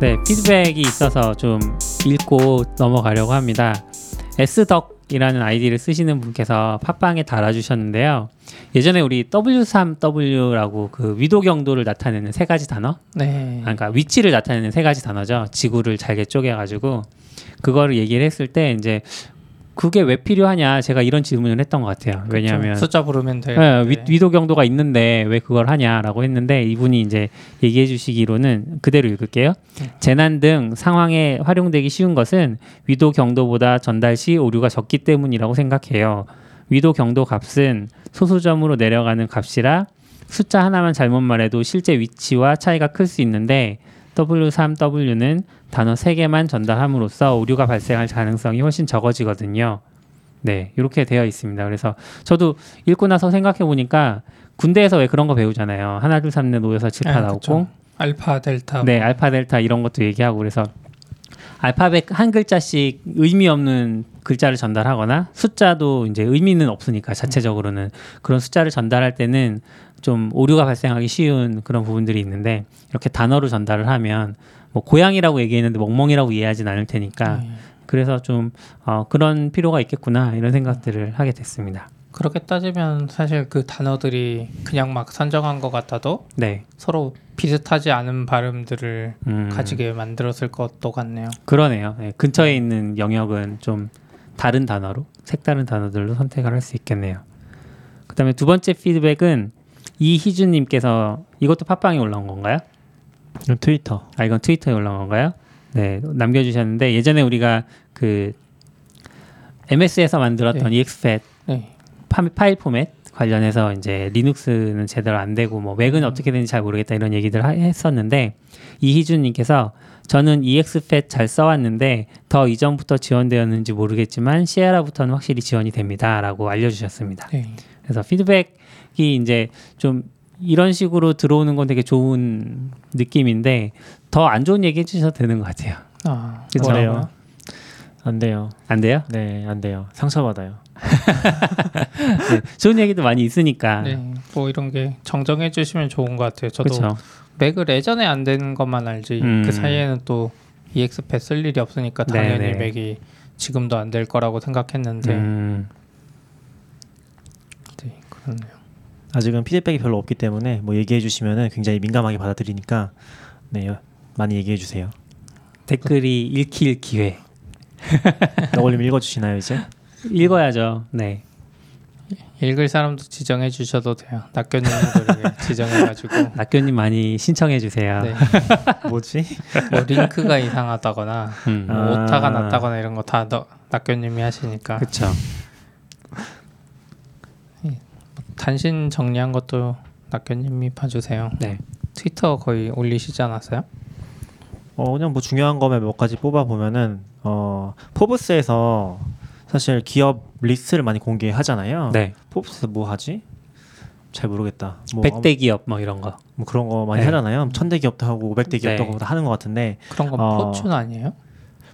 네, 피드백이 있어서 좀 읽고 넘어가려고 합니다. S덕이라는 아이디를 쓰시는 분께서 팟빵에 달아주셨는데요. 예전에 우리 W3W라고 그 위도 경도를 나타내는 세 가지 단어, 네. 아, 그러니까 위치를 나타내는 세 가지 단어죠. 지구를 잘게 쪼개가지고 그거를 얘기를 했을 때 이제 그게 왜 필요하냐 제가 이런 질문을 했던 것 같아요. 왜냐하면 숫자 부르면 돼요. 네, 위, 위도 경도가 있는데 왜 그걸 하냐라고 했는데 이분이 이제 얘기해 주시기로는 그대로 읽을게요. 재난 등 상황에 활용되기 쉬운 것은 위도 경도보다 전달 시 오류가 적기 때문이라고 생각해요. 위도 경도 값은 소수점으로 내려가는 값이라 숫자 하나만 잘못 말해도 실제 위치와 차이가 클 수 있는데 W3W는 단어 세개만 전달함으로써 오류가 발생할 가능성이 훨씬 적어지거든요. 네, 이렇게 되어 있습니다. 그래서 저도 읽고 나서 생각해 보니까 군대에서 왜 그런 거 배우잖아요. 하나, 둘, 삼, 넷, 오, 여섯, 칠, 팔 네, 나오고 그쵸. 알파 델타. 네, 알파, 델타 이런 것도 얘기하고 그래서 알파벳 한 글자씩 의미 없는 글자를 전달하거나 숫자도 이제 의미는 없으니까 자체적으로는 그런 숫자를 전달할 때는 좀 오류가 발생하기 쉬운 그런 부분들이 있는데 이렇게 단어로 전달을 하면 뭐 고양이라고 얘기했는데 멍멍이라고 이해하진 않을 테니까 네. 그래서 좀 어, 그런 필요가 있겠구나 이런 생각들을 하게 됐습니다. 그렇게 따지면 사실 그 단어들이 그냥 막 선정한 것 같아도 네, 서로 비슷하지 않은 발음들을 음, 가지게 만들었을 것도 같네요. 그러네요. 네, 근처에 있는 영역은 좀 다른 단어로 색다른 단어들로 선택을 할 수 있겠네요. 그다음에 두 번째 피드백은 이희준님께서 이것도 팟빵에 올라온 건가요? 이건 트위터. 아 이건 트위터에 올라온 건가요? 네 남겨주셨는데 예전에 우리가 그 MS에서 만들었던 네. EXFAT 네. 파, 파일 포맷 관련해서 이제 리눅스는 제대로 안 되고 뭐 맥은 어떻게 되는지 잘 모르겠다 이런 얘기들 하- 했었는데 이희준님께서 저는 EXFAT 잘 써왔는데 더 이전부터 지원되었는지 모르겠지만 시에라부터는 확실히 지원이 됩니다라고 알려주셨습니다. 네. 그래서 피드백 이 이제 좀 이런 식으로 들어오는 건 되게 좋은 느낌인데 더 안 좋은 얘기 해주셔도 되는 것 같아요. 아, 그쵸? 뭐라고요? 안 돼요. 안 돼요? 네, 안 돼요. 상처받아요. 네, 좋은 얘기도 많이 있으니까. 네, 뭐 이런 게 정정해 주시면 좋은 것 같아요. 저도 그렇죠. 맥을 예전에 안 되는 것만 알지 음. 그 사이에는 또 EX패 쓸 일이 없으니까 당연히 네네. 맥이 지금도 안 될 거라고 생각했는데 음, 네, 그렇네요. 아직은 피드백이 별로 없기 때문에 뭐 얘기해 주시면은 굉장히 민감하게 받아들이니까 네 많이 얘기해 주세요. 댓글이 읽힐 기회. 너걸님 읽어 주시나요 이제? 읽어야죠. 네. 읽을 사람도 지정해 주셔도 돼요. 낙교님들에게 지정해가지고 낙교님 많이 신청해 주세요. 네, 뭐지? 뭐 링크가 이상하다거나 음, 뭐 아. 오타가 났다거나 이런 거 다 낙교님이 하시니까 그렇죠. 단신 정리한 것도 낙교님이 봐주세요. 네. 트위터 거의 올리시지 않았어요? 어 그냥 뭐 중요한 거면 몇 가지 뽑아 보면은 어 포브스에서 사실 기업 리스트를 많이 공개하잖아요. 네. Forbes 뭐 하지? 잘 모르겠다. 뭐, 백대 기업 뭐 이런 거. 뭐 그런 거 많이 네. 하잖아요. 천대 기업도 하고 500대 기업도 네. 하고 다 하는 것 같은데 그런 건 어. Fortune 아니에요?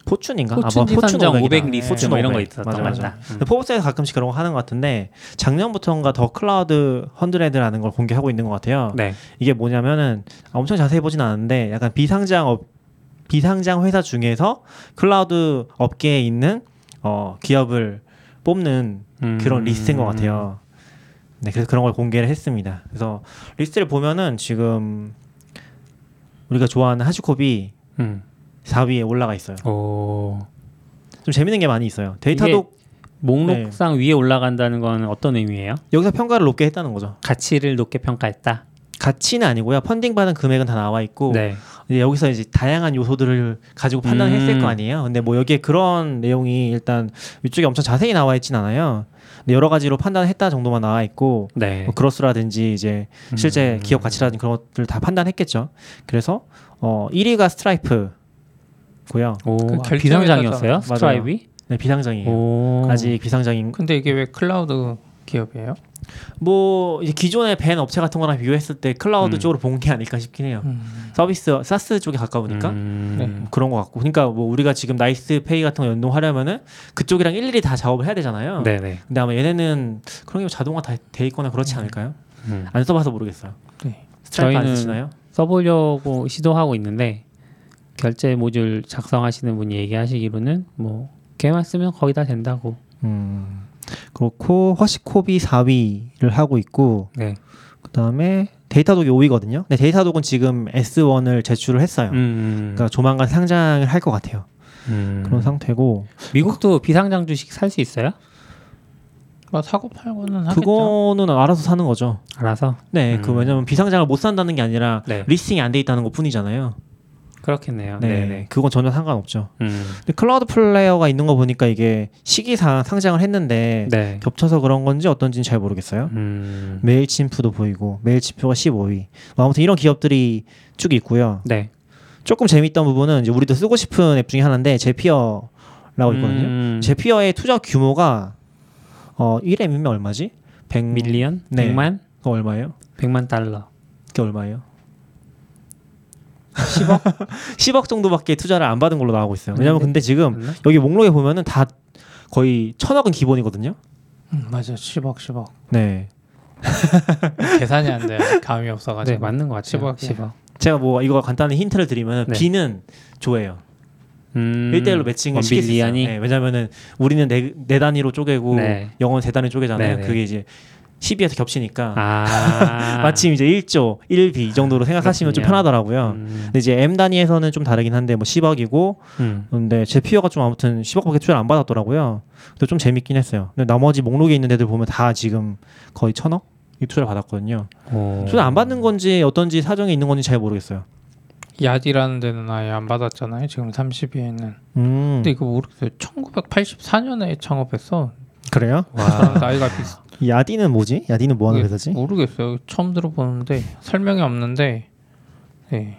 포춘인가? 포춘 아, 뭐 지선정 500이다. 500 리스트 뭐 이런 거 있었던 맞아, 것 맞아. 같다. 음. 근데 포브스에서 가끔씩 그런 거 하는 것 같은데 작년부터인가 The Cloud Hundred라는 걸 공개하고 있는 것 같아요. 네. 이게 뭐냐면은 아, 엄청 자세히 보진 않았는데 약간 비상장 업 비상장 회사 중에서 클라우드 업계에 있는 어, 기업을 뽑는 음. 그런 리스트인 것 같아요. 네, 그래서 그런 걸 공개를 했습니다. 그래서 리스트를 보면은 지금 우리가 좋아하는 하시콥이 음. 4위에 올라가 있어요. 오. 좀 재밌는 게 많이 있어요. 데이터도 목록상 위에 올라간다는 건 어떤 의미예요? 여기서 평가를 높게 했다는 거죠. 가치를 높게 평가했다. 가치는 아니고요. 펀딩 받은 금액은 다 나와 있고 네. 이제 여기서 이제 다양한 요소들을 가지고 판단했을 음. 거 아니에요. 근데 뭐 여기에 그런 내용이 일단 위쪽에 엄청 자세히 나와 있진 않아요. 근데 여러 가지로 판단했다 정도만 나와 있고 네. 뭐 그로스라든지 이제 실제 음. 기업 가치라든지 그런 것들 다 판단했겠죠. 그래서 어 1위가 Stripe고요. 오. 그 아. 비상장이었어요? 스트라이비? 네, 비상장이에요. 오. 아직 비상장인 근데 이게 왜 클라우드 기업이에요? 뭐 이제 기존의 VAN 업체 같은 거랑 비교했을 때 클라우드 음. 쪽으로 본 게 아닐까 싶긴 해요. 음. 서비스 SaaS 쪽에 가까우니까 음. 네. 뭐 그런 것 같고 그러니까 뭐 우리가 지금 NICE Pay 같은 거 연동하려면은 그쪽이랑 일일이 다 작업을 해야 되잖아요. 네네. 근데 아마 얘네는 그런 게 자동화 다 돼 있거나 그렇지 않을까요? 음. 안 써봐서 모르겠어요. 네. 스트라이프 안 저희는 쓰시나요? 써보려고 시도하고 있는데 결제 모듈 작성하시는 분이 얘기하시기로는 뭐 걔만 쓰면 거의 다 된다고. 음. 그렇고 HashiCorp이 4위를 하고 있고 네. 그다음에 Datadog이 5위거든요. 근데 Datadog은 지금 S1을 제출을 했어요. 음, 그러니까 조만간 상장을 할 것 같아요. 음. 그런 상태고 미국도 비상장 주식 살 수 있어요? 뭐 사고 팔고는 하겠죠. 그거는 알아서 사는 거죠. 알아서. 네, 그 음. 왜냐면 비상장을 못 산다는 게 아니라 네. listing이 안 돼 있다는 것 뿐이잖아요. 그렇겠네요. 네, 네, 네. 그건 전혀 상관없죠. 음. 근데 Cloudflare가 있는 거 보니까 이게 시기상 상장을 했는데 네. 겹쳐서 그런 건지 어떤지는 잘 모르겠어요. 음. Mailchimp도 보이고 Mailchimp가 15위. 뭐 아무튼 이런 기업들이 쭉 있고요. 네. 조금 재밌던 부분은 이제 우리도 쓰고 싶은 앱 중에 하나인데 Zapier라고 있거든요. 음. 제피어의 투자 규모가 어 1M이면 얼마지? 100 밀리언? 네. 100만? 그거 얼마예요? 100만 달러. 그게 얼마예요? 10억? 10억 정도밖에 투자를 안 받은 걸로 나오고 있어요. 왜냐면 근데 지금? 여기 목록에 보면은 다 거의 천억은 기본이거든요. 음, 맞아 10억 10억 네. 계산이 안 돼. 감이 없어가지고. 네, 맞는 것 같아요. 10억, 예. 10억. 제가 뭐 이거 간단히 힌트를 드리면 네. B는 조예요. 음. 1대1로 매칭을 시킬 수 있어요. 원빌리언이? 네, 왜냐면은 우리는 네, 네 단위로 쪼개고 네. 영어는 세 단위 쪼개잖아요. 네네. 그게 이제 12에서 겹치니까 아. 마침 이제 1조, 1B 이 정도로 생각하시면 좀 그렇군요. 편하더라고요. 음. 근데 이제 M 단위에서는 좀 다르긴 한데 뭐 10억이고 음. 근데 제 피어가 좀 아무튼 10억밖에 투자를 안 받았더라고요. 근데 좀 재밌긴 했어요. 근데 나머지 목록에 있는 애들 보면 다 지금 거의 천억 이 투자를 받았거든요. 오. 투자 안 받는 건지 어떤지 사정이 있는 건지 잘 모르겠어요. 야디라는 데는 아예 안 받았잖아요. 지금 30위에는. 음 근데 이거 모르겠어요. 1984년에 창업했어. 그래요? 저랑 나이가 비슷. 야디는 뭐지? 야디는 뭐 하는 이게 회사지? 모르겠어요. 처음 들어보는데 설명이 없는데. 네.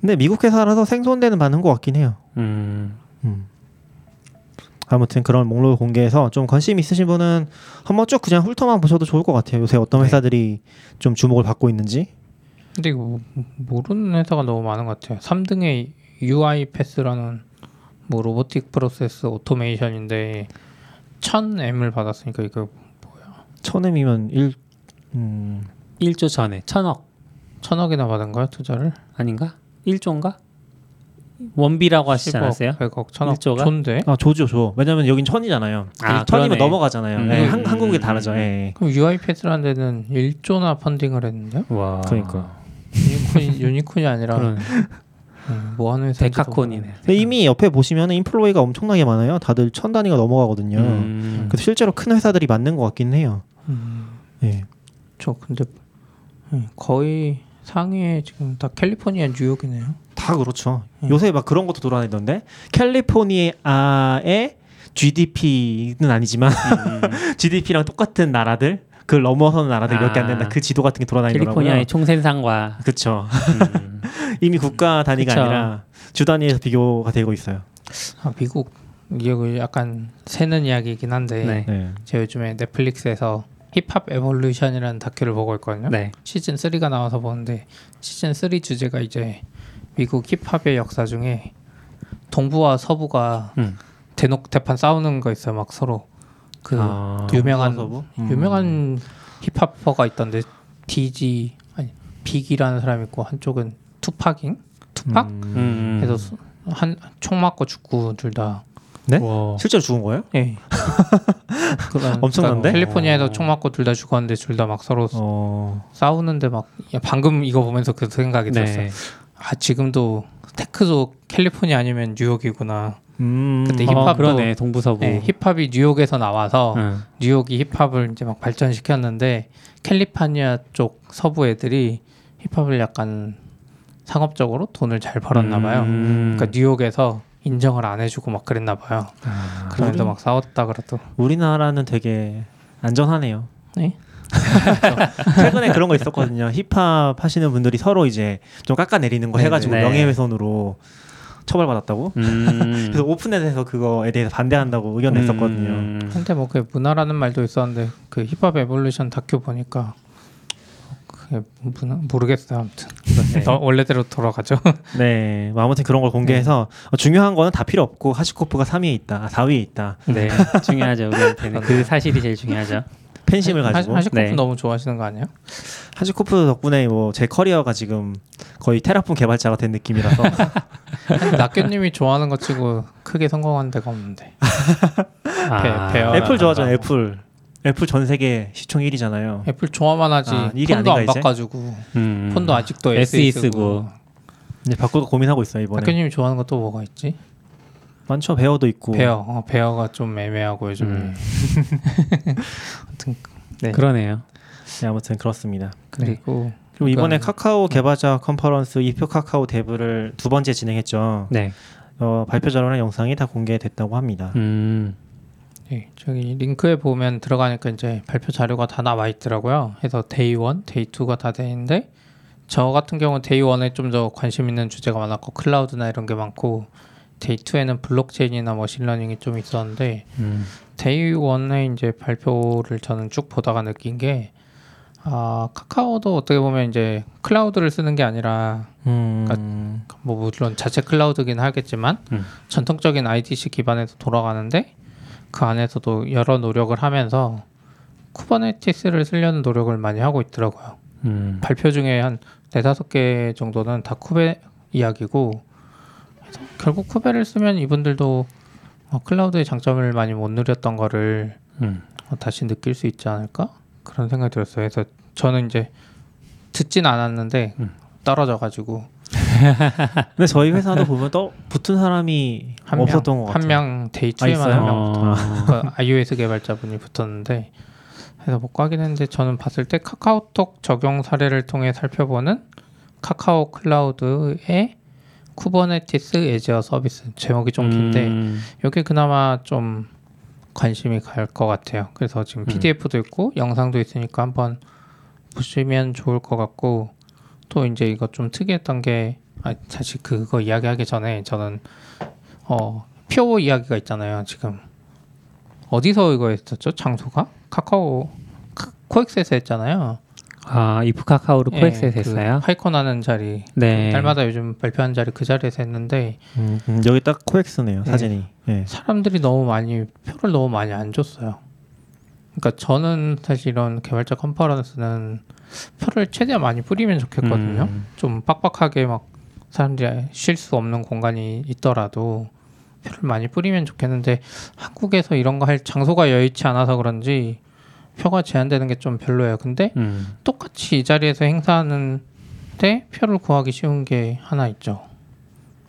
근데 미국 회사라서 생소한 받는 것 같긴 해요. 음. 음. 아무튼 그런 목록을 공개해서 좀 관심 있으신 분은 한번 쭉 그냥 훑어만 보셔도 좋을 것 같아요. 요새 어떤 네. 회사들이 좀 주목을 받고 있는지. 근데 이거 모- 모르는 회사가 너무 많은 것 같아요. 3등의 UiPath라는 뭐 robotic process automation인데 1000M을 받았으니까 이거 천 M이면 일 음, 1조 전에 천억 천억이나 받은 거야 투자를? 아닌가? 1조인가? one B라고 하시지 10억, 않았어요? 100억, 천억. 일조가? 존데? 아 조죠 조. 왜냐면 여긴 천이잖아요. 아, 천이면. 넘어가잖아요. 음. 예, 한, 음. 한국이 다르죠. 예. 그럼 UI 패스라는 데는 1조나 펀딩을 했는데요? 와. 그러니까. 유니콘이, 유니콘이 아니라 음, 뭐 하는 데카콘이네. 근데 이미 옆에 보시면 인플로이가 엄청나게 많아요. 다들 천 단위가 넘어가거든요. 음. 그래서 실제로 큰 회사들이 맞는 것 같긴 해요. 음, 예. 저 근데 음, 거의 상위에 지금 다 캘리포니아 뉴욕이네요. 다 그렇죠. 음. 요새 막 그런 것도 돌아다니던데 캘리포니아의 GDP는 아니지만 음. GDP랑 똑같은 나라들 그걸 넘어서는 나라들 몇개안 아. 된다. 그 지도 같은 게 돌아다니더라고요. 캘리포니아의 총생산과 그렇죠. 음. 이미 국가 단위가 그쵸. 아니라 주 단위에서 비교가 되고 있어요. 아 미국 이게 그 약간 새는 이야기이긴 한데 네. 네. 제가 요즘에 넷플릭스에서 힙합 에볼루션이라는 다큐를 보고 있거든요. 네. 시즌 3가 나와서 보는데 시즌 3 주제가 이제 미국 힙합의 역사 중에 동부와 서부가 음. 대놓고 대판 싸우는 거 있어요. 막 서로 그 아. 유명한 서부? 음. 유명한 힙합퍼가 있던데 DG 아니 빅이라는 사람 있고 한쪽은 투팍인 투팍 음. 음. 해서 한 총 맞고 죽고 둘 다. 네? 와. 실제로 죽은 거예요? 예. 그런- 엄청난데? 그러니까 캘리포니아에서 총 맞고 둘 다 죽었는데 둘 다 막 서로 어. 싸우는데 막 야, 방금 이거 보면서 그 생각이 들었어요. 네. 아 지금도 테크도 캘리포니아 아니면 뉴욕이구나. 음. 그때 어, 힙합도- 그러네. 동부서부. 네, 힙합이 뉴욕에서 나와서 응. 뉴욕이 힙합을 이제 막 발전시켰는데 캘리포니아 쪽 서부 애들이 힙합을 약간 상업적으로 돈을 잘 벌었나 봐요. 음. 그러니까 뉴욕에서 인정을 안 해주고 막 그랬나 봐요. 아. 그러면서 막 싸웠다 그래도. 우리나라는 되게 안전하네요. 네? 최근에 그런 거 있었거든요. 힙합 하시는 분들이 서로 이제 좀 깎아내리는 거 네, 해가지고 네. 명예훼손으로 처벌받았다고. 음. 그래서 오픈넷에서 그거에 대해서 반대한다고 의견 냈었거든요. 음. 근데 뭐그 문화라는 말도 있었는데 그 힙합 에볼루션 다큐 보니까 그게 문화 모르겠어요 아무튼 네. 더 원래대로 돌아가죠. 네, 뭐 아무튼 그런 걸 공개해서 어, 중요한 거는 다 필요 없고 하시코프가 3위에 있다, 아, 4위에 있다. 네. 중요하죠. 우리한테는 그 사실이 제일 중요하죠. 팬심을 하- 가지고 HashiCorp 네. 너무 좋아하시는 거 아니에요? HashiCorp 덕분에 뭐 제 커리어가 지금 거의 Terraform 개발자가 된 느낌이라서 낙교님이 좋아하는 것 치고 크게 성공한 데가 없는데. 아, 배- 애플 좋아하잖아요. 나가고. 애플 애플 전 세계 시총 1위잖아요. 애플 좋아만 하지 아, 폰도 안 아닌가, 이제? 바꿔주고 음. 폰도 아직도 SE SE 쓰고. 이제 바꿀까 고민하고 있어요 이번에. 낙교님이 좋아하는 것도 뭐가 있지? 많죠. Bear도 있고. Bear. 어, Bear가 좀 애매하고 요즘에. 음. 아무튼 네. 그러네요. 네, 아무튼 그렇습니다. 그리고 그리고 이번에 그러니까- 카카오 개발자 컨퍼런스 if kakao dev를 두 번째 진행했죠. 네. 어, 발표 자료랑 영상이 다 공개됐다고 합니다. 음. 네, 저기 링크에 보면 들어가니까 이제 발표 자료가 다 나와 있더라고요. 그래서 Day 1, Day 2가 다 돼 있는데 저 같은 경우는 Day 1에 좀 더 관심 있는 주제가 많았고 클라우드나 이런 게 많고 Day 2에는 블록체인이나 machine learning이 좀 있었는데 음. Day 1에 이제 발표를 저는 쭉 보다가 느낀 게 아, 카카오도 어떻게 보면 이제 클라우드를 쓰는 게 아니라 음, 뭐 물론 자체 클라우드긴 하겠지만 음. 전통적인 IDC 기반에서 돌아가는데 그 안에서도 여러 노력을 하면서 Kubernetes를 쓰려는 노력을 많이 하고 있더라고요. 음. 발표 중에 한 네다섯 개 정도는 다 Kube 이야기고 결국 Kube를 쓰면 이분들도 어, 클라우드의 장점을 많이 못 누렸던 거를 음. 어, 다시 느낄 수 있지 않을까 그런 생각이 들었어요. 그래서 저는 이제 듣진 않았는데 음. 떨어져 가지고 근데 저희 회사도 보면 또 붙은 사람이 없었던 것 같아요. 한 명 Day 아, 2에만 있어요? 한 명. 어. 그 iOS 개발자분이 붙었는데 그래서 못 가긴 했는데 저는 봤을 때 카카오톡 적용 사례를 통해 살펴보는 카카오 클라우드의 Kubernetes as a Service 제목이 좀 긴데 음. 이게 그나마 좀 관심이 갈 것 같아요. 그래서 지금 음. PDF도 있고 영상도 있으니까 한번 보시면 좋을 것 같고 또 이제 이거 좀 특이했던 게 아, 사실 그거 이야기하기 전에 저는 어 표 이야기가 있잖아요. 지금 어디서 이거 했었죠? 장소가 카카오 카- 코엑스에서 했잖아요. 아 이프 카카오로 예, 코엑스에서 그 했어요. 하이콘 하는 자리 네. 날마다 요즘 발표하는 자리 그 자리에서 했는데 음, 음, 여기 딱 코엑스네요 네. 사진이. 예. 사람들이 너무 많이 표를 너무 많이 안 줬어요. 그러니까 저는 사실 이런 개발자 컨퍼런스는 표를 최대한 많이 뿌리면 좋겠거든요. 음. 좀 빡빡하게 막 사람들이 쉴 수 없는 공간이 있더라도 표를 많이 뿌리면 좋겠는데 한국에서 이런 거 할 장소가 여의치 않아서 그런지 표가 제한되는 게 좀 별로예요. 근데 음. 똑같이 이 자리에서 행사하는 때 표를 구하기 쉬운 게 하나 있죠.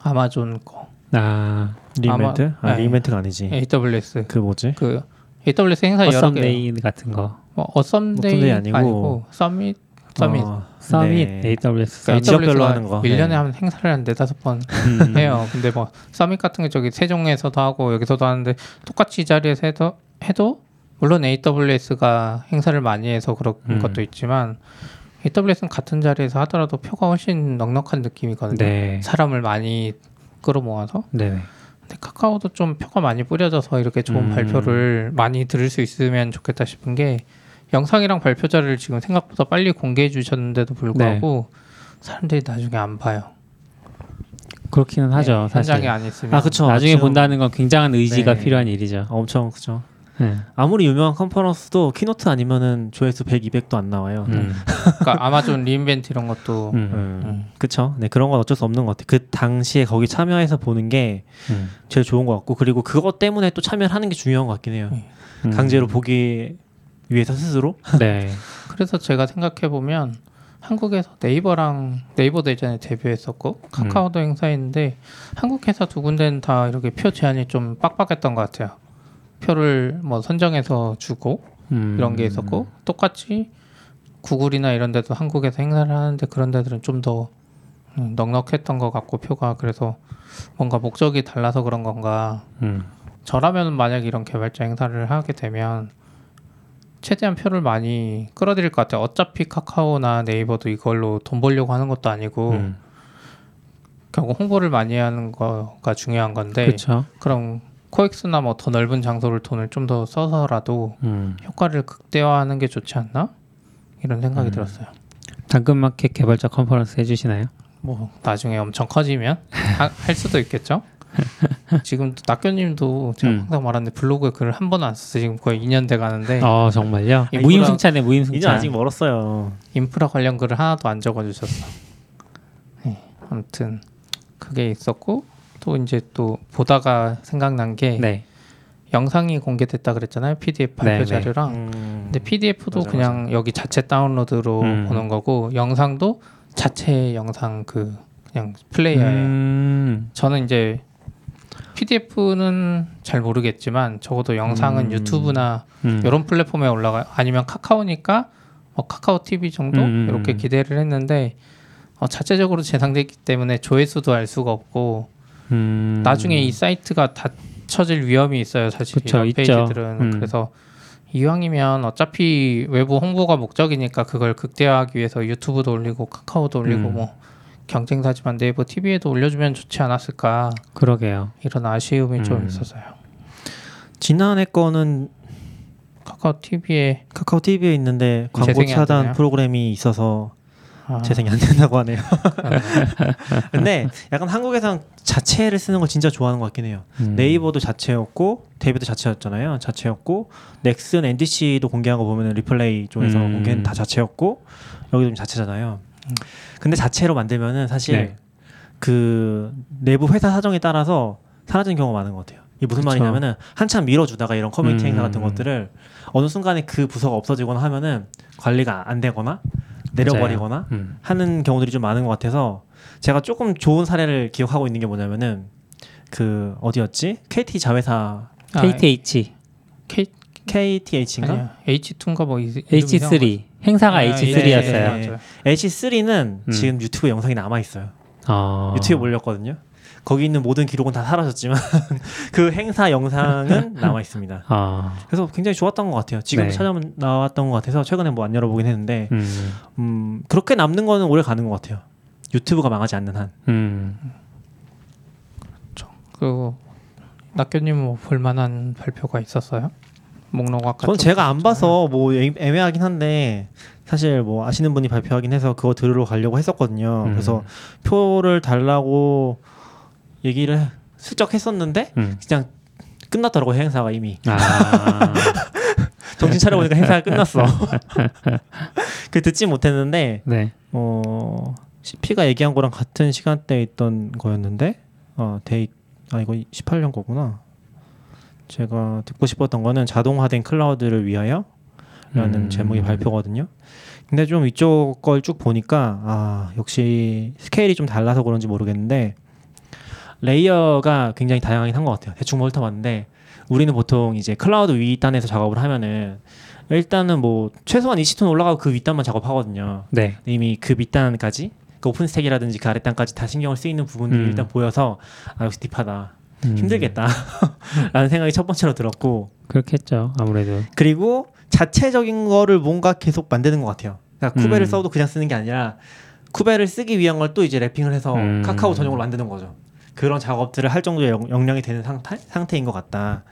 아마존 거, 아 re:Invent? 아마- 아, 네. re:Invent가 아니지. AWS 그 뭐지? 그 AWS 행사 여러 개. AWSome Day 같은 거. 뭐 AWSome Day AWSome Day 아니고, 아니고 Summit Summit. 어, Summit 네. AWS 그러니까. 지역별로 하는 거. 1년에 네. 한 행사를 한 네다섯 번 음. 해요. 근데 뭐 서밋 같은 게 저기 세종에서도 하고 여기서도 하는데 똑같이 이 자리에서 해도 해도 물론 AWS가 행사를 많이 해서 그런 음. 것도 있지만 AWS는 같은 자리에서 하더라도 표가 훨씬 넉넉한 느낌이거든요. 네. 사람을 많이 끌어모아서 네. 근데 카카오도 좀 표가 많이 뿌려져서 이렇게 좋은 음. 발표를 많이 들을 수 있으면 좋겠다 싶은 게 영상이랑 발표 자료를 지금 생각보다 빨리 공개해 주셨는데도 불구하고 네. 사람들이 나중에 안 봐요. 그렇기는 하죠. 네, 사실. 현장에 안 있으면 아 그쵸. 나중에 지금 본다는 건 굉장한 의지가 네. 필요한 일이죠. 엄청 크죠. 네. 아무리 유명한 컨퍼런스도 keynote 아니면은 조회수 100, 200도 안 나와요. 음. 그러니까 아마존 re:Invent 이런 것도 음. 음. 음. 그쵸. 네 그런 건 어쩔 수 없는 것 같아요. 그 당시에 거기 참여해서 보는 게 음. 제일 좋은 것 같고 그리고 그것 때문에 또 참여를 하는 게 중요한 것 같긴 해요. 음. 강제로 보기 위해서 스스로. 네. 그래서 제가 생각해 보면 한국에서 네이버랑 네이버도 예전에 데뷔했었고 카카오도 행사했는데 한국 회사 두 군데는 다 이렇게 표 제한이 좀 빡빡했던 것 같아요. 표를 뭐 선정해서 주고 음. 이런 게 있었고 똑같이 구글이나 이런 데도 한국에서 행사를 하는데 그런 데들은 좀더 음, 넉넉했던 것 같고 표가 그래서 뭔가 목적이 달라서 그런 건가 음. 저라면 만약 이런 개발자 행사를 하게 되면 최대한 표를 많이 끌어들일 것 같아요. 어차피 카카오나 네이버도 이걸로 돈 벌려고 하는 것도 아니고 음. 결국 홍보를 많이 하는 거가 중요한 건데 그렇죠. 그럼 코엑스나 뭐 더 넓은 장소를 돈을 좀 더 써서라도 음. 효과를 극대화하는 게 좋지 않나? 이런 생각이 음. 들었어요. 당근마켓 개발자 컨퍼런스 해주시나요? 뭐 나중에 엄청 커지면 하- 할 수도 있겠죠. 지금 낙교님도 제가 음. 항상 말하는데 블로그에 글을 한 번도 안 썼어요. 지금 거의 2년 돼 가는데 어 정말요? 인프라- 무임승차네 무임승차. 아직 멀었어요. 인프라 관련 글을 하나도 안 적어주셨어. 네, 아무튼 그게 있었고 또 이제 또 보다가 생각난 게 네. 영상이 공개됐다 그랬잖아요. PDF 발표 네, 네. 자료랑. 음, 근데 PDF도 맞아, 그냥 여기 자체 다운로드로 음. 보는 거고 영상도 자체 영상 그 그냥 플레이어예요. 음, 저는 이제 PDF는 잘 모르겠지만 적어도 영상은 음. 유튜브나 음. 이런 플랫폼에 올라가요. 아니면 카카오니까 뭐 카카오 TV 정도 음, 음, 이렇게 음. 기대를 했는데 어, 자체적으로 재생됐기 때문에 조회수도 알 수가 없고 음. 나중에 이 사이트가 닫혀질 위험이 있어요. 사실 그쵸, 이런. 페이지들은 음. 그래서 이왕이면 어차피 외부 홍보가 목적이니까 그걸 극대화하기 위해서 유튜브도 올리고 카카오도 올리고 음. 뭐 경쟁사지만 네이버 TV에도 올려주면 좋지 않았을까 그러게요. 이런 아쉬움이 좀 음. 있어서요. 지난해 거는 카카오 TV에 카카오 TV에 있는데 광고 차단 되나요? 프로그램이 있어서 아, 재생이 안 된다고 하네요. 근데 약간 한국에선 자체를 쓰는 걸 진짜 좋아하는 것 같긴 해요. 음. 네이버도 자체였고 데뷔도 자체였잖아요. 자체였고 넥슨, NDC도 공개한 거 보면 리플레이 쪽에서 음. 공개는 다 자체였고 여기도 좀 자체잖아요. 근데 자체로 만들면은 사실 네. 그 내부 회사 사정에 따라서 사라지는 경우가 많은 것 같아요. 이게 무슨 그쵸. 말이냐면은 한참 밀어주다가 이런 커뮤니티 음. 행사 같은 것들을 어느 순간에 그 부서가 없어지거나 하면은 관리가 안 되거나 내려버리거나 음. 하는 경우들이 좀 많은 것 같아서 제가 조금 좋은 사례를 기억하고 있는 게 뭐냐면은 그 어디였지? KT 자회사 아, KTH, K KTH인가? 아니야 H2인가 뭐 이- 이름이 H3 행사가 아, 예, H3였어요. 예, 예, 네. 맞아요. H3는 음. 지금 유튜브 영상이 남아 있어요. 어. 유튜브에 올렸거든요. 거기 있는 모든 기록은 다 사라졌지만 그 행사 영상은 남아 있습니다. 어. 그래서 굉장히 좋았던 것 같아요. 지금 네. 찾아보면 나왔던 것 같아서 최근에 뭐 안 열어보긴 했는데 음. 음, 그렇게 남는 거는 오래 가는 것 같아요. 유튜브가 망하지 않는 한. 음. 그 낙교님은 뭐 볼만한 발표가 있었어요? 목록 아까 저는 좀 제가 안. 봐서 뭐 애- 애매하긴 한데 사실 뭐 아시는 분이 발표하긴 해서 그거 들으러 가려고 했었거든요. 음. 그래서 표를 달라고 얘기를 슬쩍 했었는데 음. 그냥 끝났더라고 행사가 이미 아. 정신 차려보니까 행사가 끝났어. 그 듣지 못했는데 네. 어 CP가 얘기한 거랑 같은 시간대에 있던 거였는데 어 Day 아 이거 18년 거구나. 제가 듣고 싶었던 거는 자동화된 클라우드를 위하여 라는 음. 제목의 발표거든요. 근데 좀 이쪽 걸 쭉 보니까 아 역시 스케일이 좀 달라서 그런지 모르겠는데 layer가 굉장히 다양하긴 한 것 같아요. 대충 훑어봤는데 우리는 보통 이제 클라우드 윗단에서 작업을 하면은 일단은 뭐 최소한 20톤 올라가고 그 윗단만 작업하거든요. 네. 이미 그 밑단까지 그 오픈스택이라든지 그 아랫단까지 다 신경을 쓰이는 부분들이 음. 일단 보여서 아 역시 딥하다 음. 힘들겠다 라는 생각이 첫 번째로 들었고 그렇겠죠. 아무래도. 그리고 자체적인 거를 뭔가 계속 만드는 것 같아요 그러니까 쿠베를 음. 써도 그냥 쓰는 게 아니라 쿠베를 쓰기 위한 걸 또 이제 랩핑을 해서 음. 카카오 전용으로 만드는 거죠 그런 작업들을 할 정도의 영- 역량이 되는 상태, 상태인 것 같다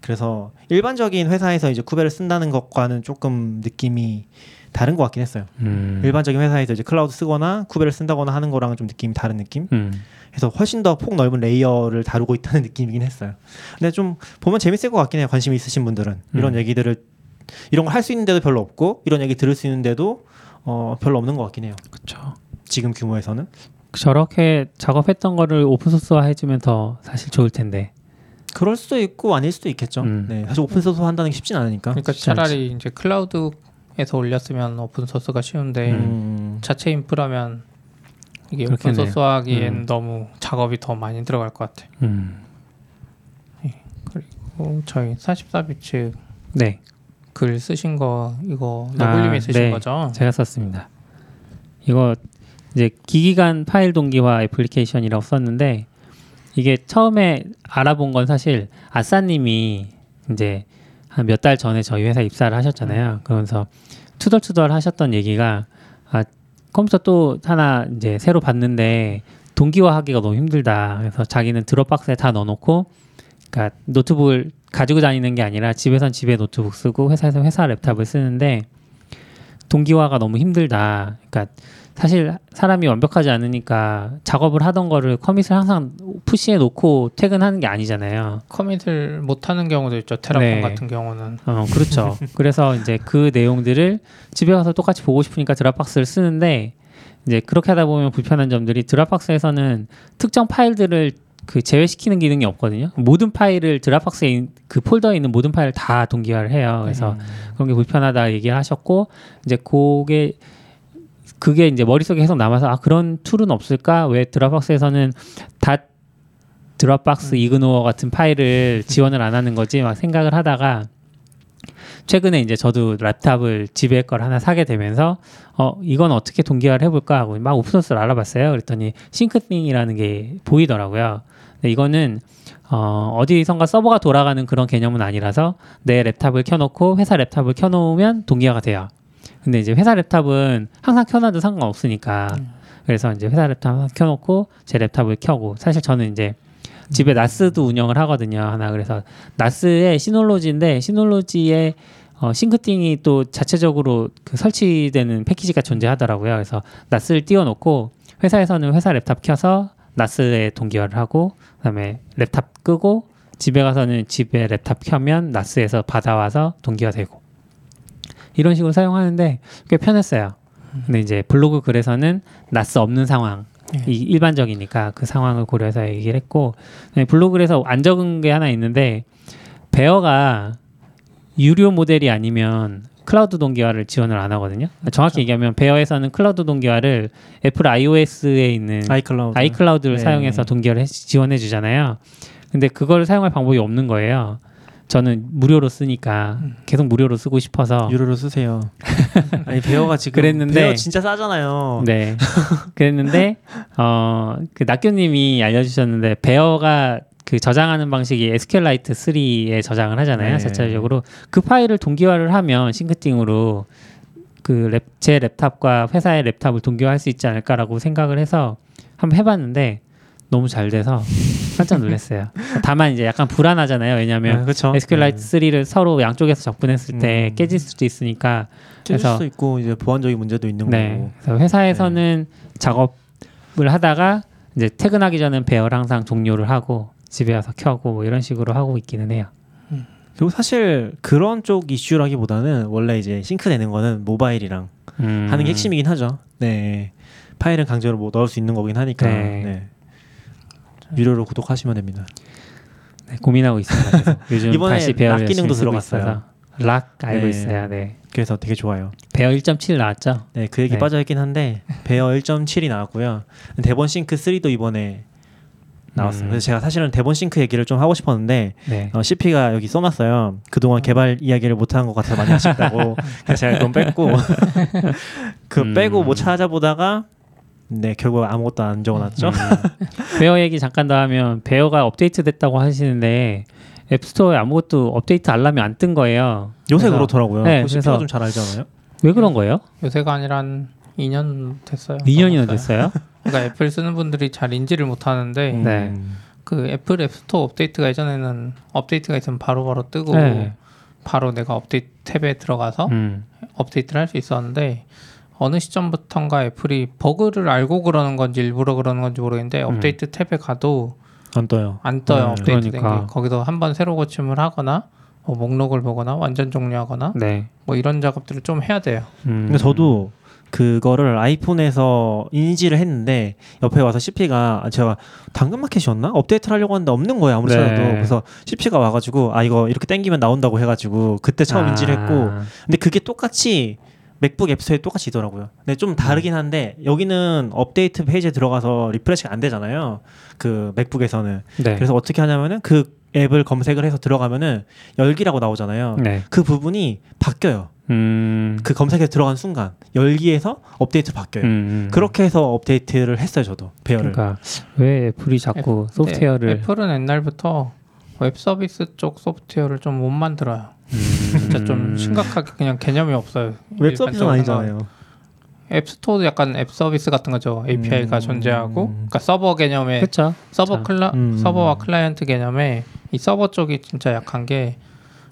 그래서 일반적인 회사에서 이제 쿠베를 쓴다는 것과는 조금 느낌이 다른 것 같긴 했어요 음. 일반적인 회사에서 이제 클라우드 쓰거나 Kube를 쓴다거나 하는 거랑은 좀 느낌이 다른 느낌? 음. 그래서 훨씬 더 폭 넓은 layer를 다루고 있다는 느낌이긴 했어요. 근데 좀 보면 재밌을 것 같긴 해요. 관심 있으신 분들은 이런 음. 얘기들을 이런 걸 할 수 있는데도 별로 없고 이런 얘기 들을 수 있는데도 어 별로 없는 것 같긴 해요. 그렇죠. 지금 규모에서는 저렇게 작업했던 거를 open source화 해주면 더 사실 좋을 텐데. 그럴 수도 있고 아닐 수도 있겠죠. 음. 네, 사실 오픈 소스 한다는 게 쉽진 않으니까. 그러니까 차라리 이제 클라우드에서 올렸으면 오픈 소스가 쉬운데 음, 자체 인프라면 이게 오픈 그렇겠네요. 소스하기엔 음. 너무 작업이 더 많이 들어갈 것 같아. 음. 그리고 저희 44비츠 네. 글 쓰신 거 이거 너굴님이 아, 쓰신 네. 거죠? 제가 썼습니다. 이거 이제 기기간 파일 동기화 애플리케이션이라고 썼는데 이게 처음에 알아본 건 사실 아싸님이 이제 한 몇 달 전에 저희 회사 입사를 하셨잖아요. 그러면서 투덜투덜 하셨던 얘기가 아 컴퓨터 또 하나 이제 새로 받는데 동기화하기가 너무 힘들다. 그래서 자기는 드롭박스에 다 넣어놓고 그러니까 노트북을 가지고 다니는 게 아니라 집에선 집에 노트북 쓰고 회사에서 회사 랩탑을 쓰는데 동기화가 너무 힘들다. 그러니까 사실 사람이 완벽하지 않으니까 작업을 하던 거를 커밋을 항상 푸시해 놓고 퇴근하는 게 아니잖아요. 커밋을 못 하는 경우도 있죠. 테라폼 네. 같은 경우는. 어, 그렇죠. 그래서 이제 그 내용들을 집에 가서 똑같이 보고 싶으니까 드랍박스를 쓰는데 이제 그렇게 하다 보면 불편한 점들이 드랍박스에서는 특정 파일들을 그 제외시키는 기능이 없거든요. 모든 파일을 드랍박스에 있- 그 폴더에 있는 모든 파일을 다 동기화를 해요. 그래서 그런 게 불편하다 얘기를 하셨고 이제 그게 그게 이제 머릿속에 계속 남아서 아 그런 툴은 없을까? 왜 드랍박스에서는 다 드랍박스 ignore 같은 파일을 지원을 안 하는 거지 막 생각을 하다가 최근에 이제 저도 랩탑을 집에 걸 하나 사게 되면서 어 이건 어떻게 동기화를 해볼까 하고 막 오픈소스를 알아봤어요. 그랬더니 Syncthing이라는 게 보이더라고요. 근데 이거는 어 어디선가 서버가 돌아가는 그런 개념은 아니라서 내 랩탑을 켜놓고 회사 랩탑을 켜놓으면 동기화가 돼요. 근데 이제 회사 랩탑은 항상 켜놔도 상관없으니까. 그래서 이제 회사 랩탑 켜놓고 제 랩탑을 켜고 사실 저는 이제 집에 NAS도 운영을 하거든요 하나. 그래서 NAS의 시놀로지인데 시놀로지의 어, Syncthing이 또 자체적으로 그 설치되는 패키지가 존재하더라고요. 그래서 NAS를 띄워놓고 회사에서는 회사 랩탑 켜서 NAS에 동기화를 하고 그다음에 랩탑 끄고 집에 가서는 집에 랩탑 켜면 NAS에서 받아와서 동기화되고 이런 식으로 사용하는데 꽤 편했어요. 근데 이제 블로그 글에서는 NAS 없는 상황 이 일반적이니까 그 상황을 고려해서 얘기를 했고 네, 블로그에서 안 적은 게 하나 있는데 베어가 유료 모델이 아니면 클라우드 동기화를 지원을 안 하거든요. 정확히 얘기하면 베어에서는 클라우드 동기화를 애플 iOS에 있는 아이클라우드. 아이클라우드를 네. 사용해서 동기화를 해- 지원해 주잖아요. 근데 그걸 사용할 방법이 없는 거예요. 저는 무료로 쓰니까 계속 무료로 쓰고 싶어서 유료로 쓰세요. 아니 베어가 지금 그랬는데- 베어 진짜 싸잖아요. 네. 그랬는데 어그 낙교님이 알려주셨는데 베어가 그 저장하는 방식이 SQLite 3에 저장을 하잖아요. 네. 자체적으로 그 파일을 동기화를 하면 Syncthing으로 그 랩, 제 랩탑과 회사의 랩탑을 동기화할 수 있지 않을까라고 생각을 해서 한번 해봤는데 너무 잘 돼서 깜짝 놀랐어요. 다만 이제 약간 불안하잖아요. 왜냐하면 그렇죠. SQLite 3를 서로 양쪽에서 접근했을 때 음. 깨질 수도 있으니까 찔 그래서- 수도 있고 이제 보안적인 문제도 있는 네. 거고. 그래서 회사에서는 작업을 하다가 이제 퇴근하기 전엔 배열 항상 종료를 하고 집에 와서 켜고 뭐 이런 식으로 하고 있기는 해요. 그리고 사실 그런 쪽 이슈라기보다는 원래 이제 싱크되는 거는 모바일이랑 음. 하는 게 핵심이긴 하죠. 네. 파일은 강제로 뭐 넣을 수 있는 거긴 하니까. 네. 네. 유료로 구독하시면 됩니다. 네, 고민하고 있습니다. 요즘 이번에 다시 락 기능도 들어갔어요. 락 알고 네. 있어요. 네. 그래서 되게 좋아요. 배열 1.7 나왔죠. 네, 그 얘기 네. 빠져 있긴 한데 베어 1.7이 나왔고요. 데본 싱크 3도 이번에 나왔어요. 음. 그래서 제가 사실은 데본 싱크 얘기를 좀 하고 싶었는데 네. 어, CP가 여기 써놨어요. 그동안 개발 이야기를 못한 것 같아서 많이 아쉽다고. 그래서 제가 좀 뺐고 그 음. 빼고 뭐 찾아보다가 네 결국 아무것도 안 적어놨죠. 음. 배열 얘기 잠깐 더 하면 배열가 업데이트 됐다고 하시는데 앱스토어에 아무것도 업데이트 알람이 안 뜬 거예요. 요새 그래서- 그렇더라고요. 네, 그 그래서- 좀잘 알잖아요. 왜 그런 거예요? 요새가 아니라 한 2년 됐어요. 2년이나 넘었어요. 됐어요? 그러니까 애플 쓰는 분들이 잘 인지를 못하는데 네. 음. 그 애플 앱스토어 업데이트가 예전에는 업데이트가 있으면 바로 바로 뜨고 네. 바로 내가 업데이트 탭에 들어가서 음. 업데이트를 할 수 있었는데 어느 시점부터인가 애플이 버그를 알고 그러는 건지 일부러 그러는 건지 모르겠는데 음. 업데이트 탭에 가도 안 떠요. 안 떠요 네. 업데이트 된 그러니까. 게 거기서 한 번 새로 고침을 하거나 뭐 목록을 보거나 완전 종료하거나 네. 뭐 이런 작업들을 좀 해야 돼요. 음. 근데 저도 그거를 아이폰에서 인지를 했는데 옆에 와서 CP가 제가 당근마켓이었나 업데이트를 하려고 하는데 없는 거예요 아무리 네. 찾아도 그래서 CP가 와가지고 아 이거 이렇게 땡기면 나온다고 해가지고 그때 처음 아. 인지를 했고 근데 그게 똑같이 맥북 앱스토어에 똑같이 있더라고요. 근데 좀 다르긴 한데 여기는 업데이트 페이지에 들어가서 refresh가 안 되잖아요. 그 맥북에서는 네. 그래서 어떻게 하냐면은 그 앱을 검색을 해서 들어가면은 열기라고 나오잖아요. 네. 그 부분이 바뀌어요. 음. 그 검색에 들어간 순간 열기에서 업데이트 바뀌어요. 음. 그렇게 해서 업데이트를 했어요 저도 베어를. 그러니까 왜 애플이 자꾸 근데 소프트웨어를 애플은 옛날부터 웹 서비스 쪽 소프트웨어를 좀 못 만들어요. 음. 진짜 좀 심각하게 그냥 개념이 없어요. 웹 서비스는 일반적으로 아니잖아요. 앱스토어도 약간 앱 서비스 같은 거죠. API가 음. 존재하고, 그러니까 서버 개념의 그렇죠. 서버 자. 클라 음. 서버와 클라이언트 개념에 이 서버 쪽이 진짜 약한 게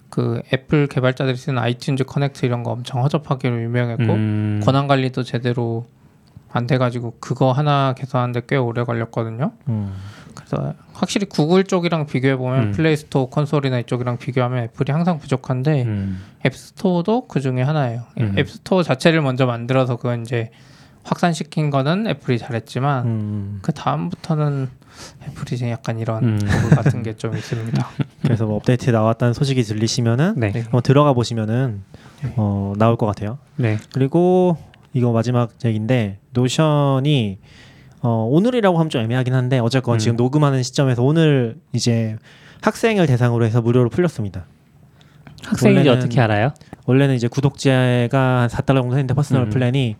그 애플 개발자들이 쓰는 아이튠즈 커넥트 이런 거 엄청 허접하기로 유명했고 음. 권한 관리도 제대로 안 돼가지고 그거 하나 개선하는데 꽤 오래 걸렸거든요. 음. 그래서 확실히 구글 쪽이랑 비교해 보면 음. 플레이스토어 콘솔이나 이쪽이랑 비교하면 애플이 항상 부족한데 음. 앱스토어도 그 중에 하나예요. 음. 앱스토어 자체를 먼저 만들어서 그건 이제 확산시킨 거는 애플이 잘했지만 음. 그 다음부터는 애플이 이제 약간 이런 음. 버그 같은 게 좀 있습니다. 그래서 뭐 업데이트 나왔다는 소식이 들리시면은 네. 네. 한번 들어가 보시면은 네. 어, 나올 것 같아요. 네. 그리고 이거 마지막 얘기인데 노션이 어, 오늘이라고 하면 좀 애매하긴 한데 어쨌건 음. 지금 녹음하는 시점에서 오늘 이제 학생을 대상으로 해서 무료로 풀렸습니다. 학생인지 원래는- 어떻게 알아요? 원래는 이제 구독자가 한 4달러 정도 했는데 personal 음. plan이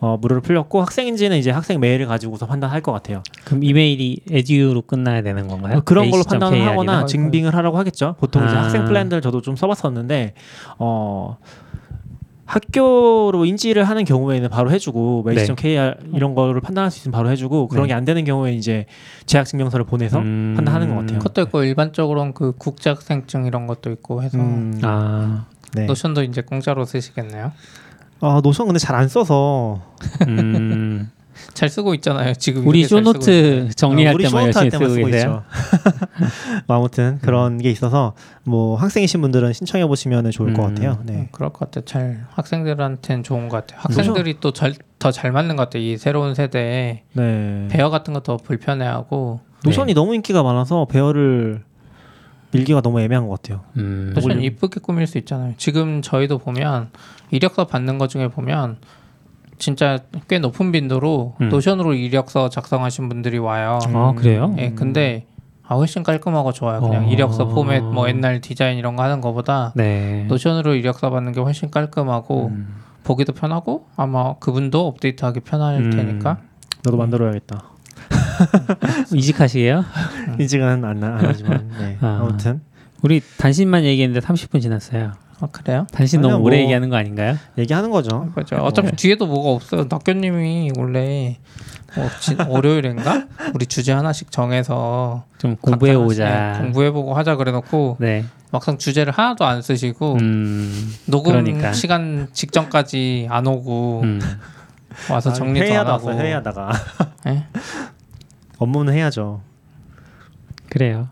어, 무료로 풀렸고 학생인지는 이제 학생 메일을 가지고서 판단할 것 같아요. 그럼 이메일이 에듀로 끝나야 되는 건가요? 어, 그런 걸로? 판단을 하거나? 증빙을 하라고 하겠죠. 보통 이제 아. 학생 플랜들 저도 좀 써봤었는데 어, 학교로 인지를 하는 경우에는 바로 해주고 네. 메이시.kr 이런 거를 판단할 수 있으면 바로 해주고 그런 네. 게안 되는 경우에 이제 재학 증명서를 보내서 음. 판단하는 것 같아요. 그것도 있고 일반적으로는 그 국제학생증 이런 것도 있고 해서 음, 아, 네. 노션도 이제 공짜로 쓰시겠네요. 아, 노션 근데 잘 안 써서 음. 잘 쓰고 있잖아요. 지금 우리. 쇼노트 정리할 어, 우리 때만 쇼노트 할 열심히 때만 쓰고 쓰고 계세요. 뭐 아무튼 그런 게 있어서 뭐 학생이신 분들은 신청해 보시면 좋을 것 음. 같아요. 음, 네. 그럴 것 같아요. 잘 학생들한테는 좋은 것 같아요. 학생들이 또 더 잘 맞는 것 같아요. 이 새로운 세대에 네. 배어 같은 거더 불편해하고 노션이 너무 인기가 많아서 배열을 밀기가 너무 애매한 것 같아요. 음. Notion. 이쁘게 꾸밀 수 있잖아요. 지금 저희도 보면 이력서 받는 것 중에 보면 진짜 꽤 높은 빈도로 음. Notion으로 이력서 작성하신 분들이 와요. 아, 그래요? 예, 근데 아 훨씬 깔끔하고 좋아요. 그냥 어. 이력서 포맷 뭐 옛날 디자인 이런 거 하는 거보다 네. Notion으로 이력서 받는 게 훨씬 깔끔하고 음. 보기도 편하고 아마 그분도 업데이트하기 편할 음. 테니까 나도 만들어야겠다. 이직하시게요? 인증은 안, 안 하지만 네. 아. 아무튼 우리 단신만 얘기했는데 30분 지났어요. 아 그래요? 단신 아니요, 너무 오래 뭐- 얘기하는 거 아닌가요? 얘기하는 거죠. 그죠. 어차피 뒤에도 뭐가 없어요. 낙교님이 원래 뭐 지- 월요일인가 우리 주제 하나씩 정해서 좀 공부해 보자. 하나씩, 네, 공부해 보고 하자 그래놓고 네. 막상 주제를 하나도 안 쓰시고 음. 녹음 그러니까. 시간 직전까지 안 오고 음. 와서 아, 정리도 안 회의하다 하고 왔어요. 회의하다가 예? 업무는 해야죠. 그래요.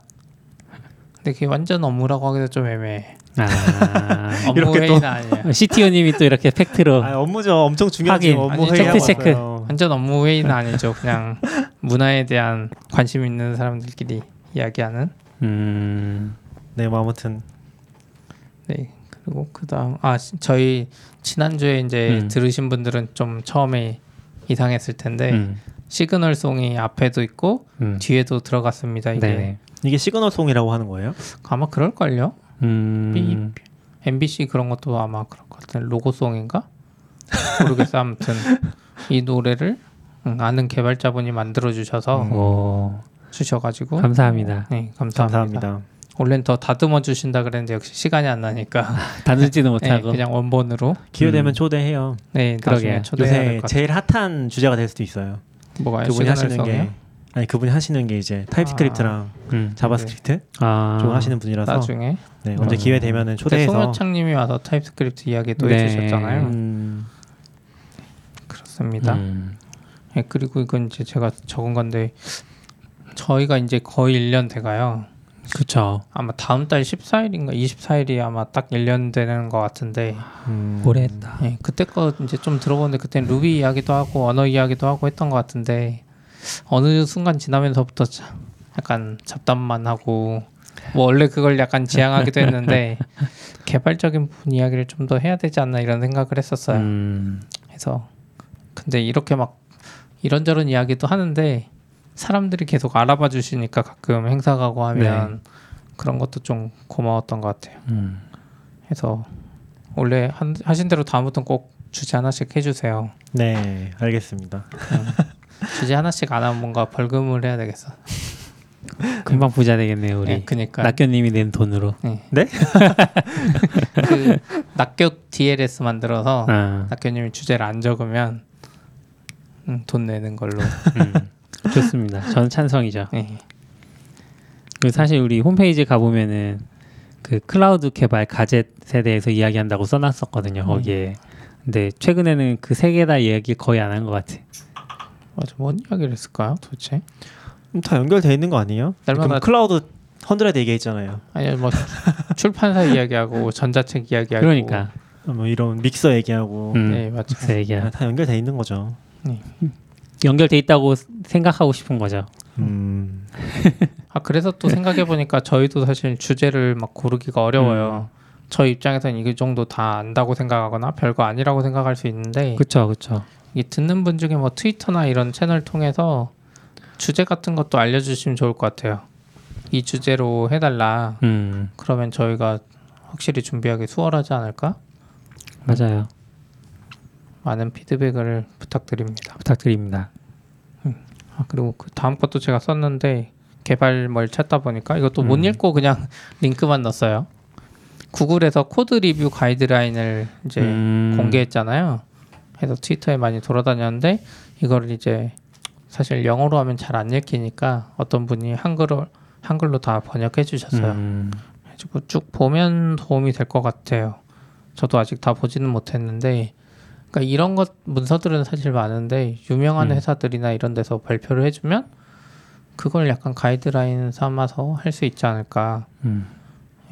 근데 그게 완전 업무라고 하기도 좀 애매해. 아. 업무 이렇게 또-. CTO님이 또 이렇게 팩트로 아, 업무죠. 엄청. 하긴. 업무 아니, 팩트 체크. 왔어요. 완전 업무 회의는 아니죠. 그냥 문화에 대한 관심 있는 사람들끼리 이야기하는. 음. 네, 뭐 아무튼 네. 그리고 그다음 아 시- 저희 지난주에 이제 음. 들으신 분들은 좀 처음에 이상했을 텐데 음. 시그널 송이 앞에도 있고 음. 뒤에도 들어갔습니다. 이게 네. 이게 시그널 송이라고 하는 거예요? 아마 그럴 걸요. 음. MBC 그런 것도 아마 그럴 것 같은 로고송인가 모르겠어. 아무튼 이 노래를 음, 아는 개발자분이 만들어 주셔서 음. 오. 주셔가지고 감사합니다. 네 감사합니다. 감사합니다. 원래는 더 다듬어 주신다 그랬는데 역시 시간이 안 나니까 다듬지도 네, 못하고. 그냥 원본으로 기회 되면 음. 초대해요. 네 그러게요. 될 요새. 제일 핫한 주제가 될 수도 있어요. 뭐가요? 그분이 하시는? 게 아니 그분이 하시는 게 이제 TypeScript랑 음. JavaScript 아. 좀 하시는 분이라서 나중에 네, 언제 음. 기회 되면은 그때 초대해서 송효창님이 와서 TypeScript 이야기 또 네. 해주셨잖아요. 음, 그렇습니다. 음. 네, 그리고 이건 이제 제가 적은 건데 저희가 이제 거의 1년 돼가요. 그쵸. 아마 다음 달 14일인가 24일이 아마 딱 1년 되는 것 같은데 음, 오래 했다. 네, 그때 거 이제 좀 들어보는데 그때 루비 이야기도 하고 언어 이야기도 하고 했던 것 같은데 어느 순간 지나면서부터 자- 약간 잡담만 하고 뭐 원래 그걸 약간 지향하기도 했는데 개발적인 부분 이야기를 좀 더 해야 되지 않나 이런 생각을 했었어요. 음. 해서 근데 이렇게 막 이런저런 이야기도 하는데 사람들이 계속 알아봐 주시니까 가끔 행사 가고 하면 그런 것도 좀 고마웠던 것 같아요. 음. 해서 원래 한, 하신 대로 다음부터는 꼭 주제 하나씩 해주세요. 네, 알겠습니다. 주제 하나씩 안 하면 뭔가 벌금을 해야 되겠어. 금방 부자 되겠네요, 우리. 네, 그니까 낙교님이 낸 돈으로. 그 낙교 DLS 만들어서 아. 낙교님이 주제를 안 적으면 음, 돈 내는 걸로. 음. 좋습니다. 저는 찬성이죠. 네. 그리고 사실 우리 홈페이지 가 보면은 그그 클라우드 개발 gadget에 대해서 이야기한다고 써놨었거든요. 음. 거기에. 근데 최근에는 그 세 개 다 이야기 거의 안 한 것 같아. 맞아, 뭔 이야기를 했을까요, 도대체? 음, 다 연결돼 있는 거 아니에요? 날마다- Cloud Hundred 얘기했잖아요. 아니 뭐 출판사 이야기하고 전자책 이야기하고 그러니까 뭐 이런 믹서 얘기하고 음, 네 맞죠. 그 얘기야. 다, 다 연결돼 있는 거죠. 연결돼 있다고 생각하고 싶은 거죠. 음. 아 그래서 또 생각해 보니까 저희도 사실 주제를 막 고르기가 어려워요. 저 입장에서는 이 정도 다 안다고 생각하거나 별거 아니라고 생각할 수 있는데 그렇죠, 그렇죠. 이 듣는 분 중에 뭐 트위터나 이런 채널 통해서 주제 같은 것도 알려주시면 좋을 것 같아요. 이 주제로 해달라. 음, 그러면 저희가 확실히 준비하기 수월하지 않을까? 맞아요. 많은 피드백을 부탁드립니다. 부탁드립니다. 아, 그리고 그 다음 것도 제가 썼는데 개발뭘 찾다 보니까 이것도 못 음. 읽고 그냥 링크만 넣었어요. Google에서 code review 가이드라인을 이제 음, 공개했잖아요. 그래서 트위터에 많이 돌아다녔는데 이거를 이제 사실 영어로 하면 잘 안 읽히니까 어떤 분이 한글로 한글로 다 번역해 주셨어요. 음, 그래가지고 쭉 보면 도움이 될 것 같아요. 저도 아직 다 보지는 못했는데, 그러니까 이런 것 문서들은 사실 많은데 유명한 음. 회사들이나 이런 데서 발표를 해주면 그걸 약간 가이드라인 삼아서 할 수 있지 않을까. 음,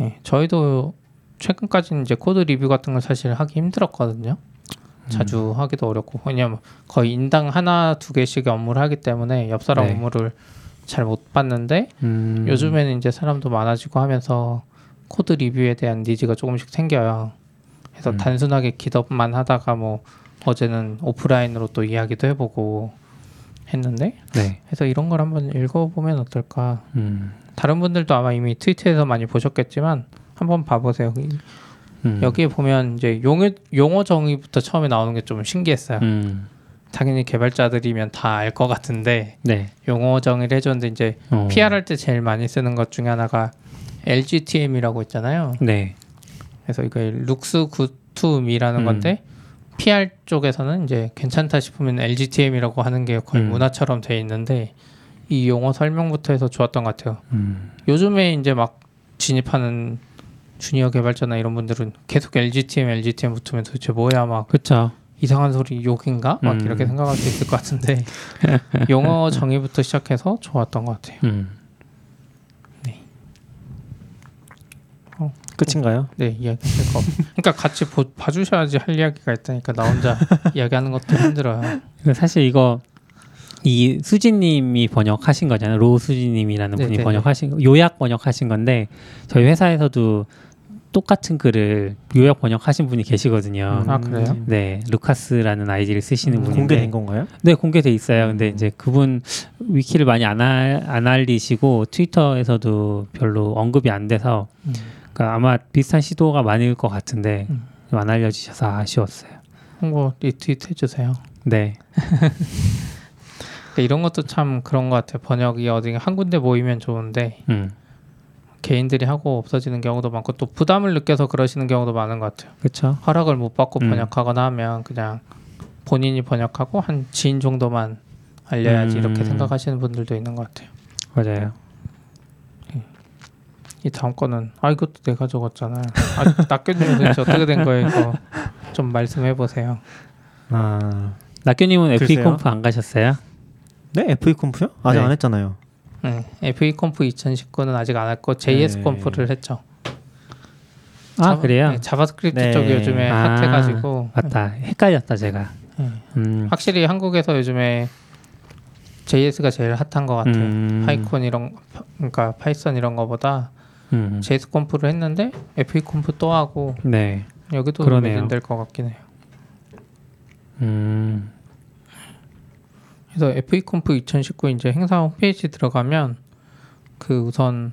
예, 저희도 최근까지는 이제 code review 같은 걸 사실 하기 힘들었거든요. 자주 하기도 어렵고 왜냐면 거의 인당 하나 두 개씩의 업무를 하기 때문에 옆 사람 네. 업무를 잘 못 봤는데 음, 요즘에는 이제 사람도 많아지고 하면서 code review에 대한 needs가 조금씩 생겨요. 그래서 음. 단순하게 GitHub만 하다가 뭐 어제는 오프라인으로 또 이야기도 해보고 했는데 네, 그래서 이런 걸 한번 읽어보면 어떨까. 음, 다른 분들도 아마 이미 Twitter에서 많이 보셨겠지만 한번 봐보세요. 음, 여기에 보면 이제 용어, 용어 정의부터 처음에 나오는 게 좀 신기했어요. 음, 당연히 개발자들이면 다 알 것 같은데 네, 용어 정의를 해줬는데 이제 어, PR 할 때 제일 많이 쓰는 것 중에 하나가 LGTM이라고 있잖아요. 네, 그래서 이거 to me라는 음. 건데 PR 쪽에서는 이제 괜찮다 싶으면 LGTM이라고 하는 게 거의 음. 문화처럼 돼 있는데 이 용어 설명부터 해서 좋았던 것 같아요. 음, 요즘에 이제 막 진입하는 주니어 개발자나 이런 분들은 계속 LGTM, LGTM 붙으면 도대체 뭐야 막 그렇죠. 이상한 소리 욕인가 막 음. 이렇게 생각할 수 있을 것 같은데 용어 정의부터 시작해서 좋았던 것 같아요. 음, 끝인가요? 네 이야기 할 거. 없- 그러니까 같이 보, 봐주셔야지 할 이야기가 있다니까 나 혼자 이야기하는 것도 힘들어요. 그 사실 이거 이 수지님이 번역하신 거잖아요. 로 수지님이라는 분이 네네네. 번역하신 거- 요약 번역하신 건데 저희 회사에서도 똑같은 글을 요약 번역하신 분이 계시거든요. 아 그래요? 네, 루카스라는 아이디를 쓰시는 음, 분인데 공개된 건가요? 네, 공개돼 있어요. 근데 이제 그분 wiki를 많이 안, 알, 안 알리시고 Twitter에서도 별로 언급이 안 돼서 음. 그러니까 아마 비슷한 시도가 많을 것 같은데 음. 좀안 알려주셔서 아쉬웠어요. 홍보 리트윗 해주세요. 네, 그러니까 이런 것도 참 그런 것 같아요. 번역이 어디 한 군데 모이면 좋은데 음, 개인들이 하고 없어지는 경우도 많고 또 부담을 느껴서 그러시는 경우도 많은 것 같아요. 그렇죠. 허락을 못 받고 음. 번역하거나 하면 그냥 본인이 번역하고 한 지인 정도만 알려야지 음. 이렇게 생각하시는 분들도 있는 것 같아요. 맞아요. 이 다음 거는 아 이것도 내가 적었잖아요. 아 낚여주면 도대체 어떻게 된 거예요 이거 좀 말씀해 보세요. 아, 낙교님은 FE. 콘프 안 가셨어요? 네, FEConf요? 아직 네. 안 했잖아요. 네, FEConf 2019는 아직 안 했고 JS 네. Conf를 했죠. 아 Java- 그래요? 네, JavaScript 네. 쪽이 요즘에 아. 핫해가지고 맞다. 헷갈렸다 제가. 네. 음, 확실히 한국에서 요즘에 JS가 제일 핫한 것 같아요. 음, PyCon 이런 파- 그러니까 Python 이런 거보다 음, JSConf를 했는데 FEConf 또 하고 네. 여기도 그러네요. 매진될 것 같긴 해요. 음, 그래서 FE 컴프 2019 이제 행사 홈페이지 들어가면 그 우선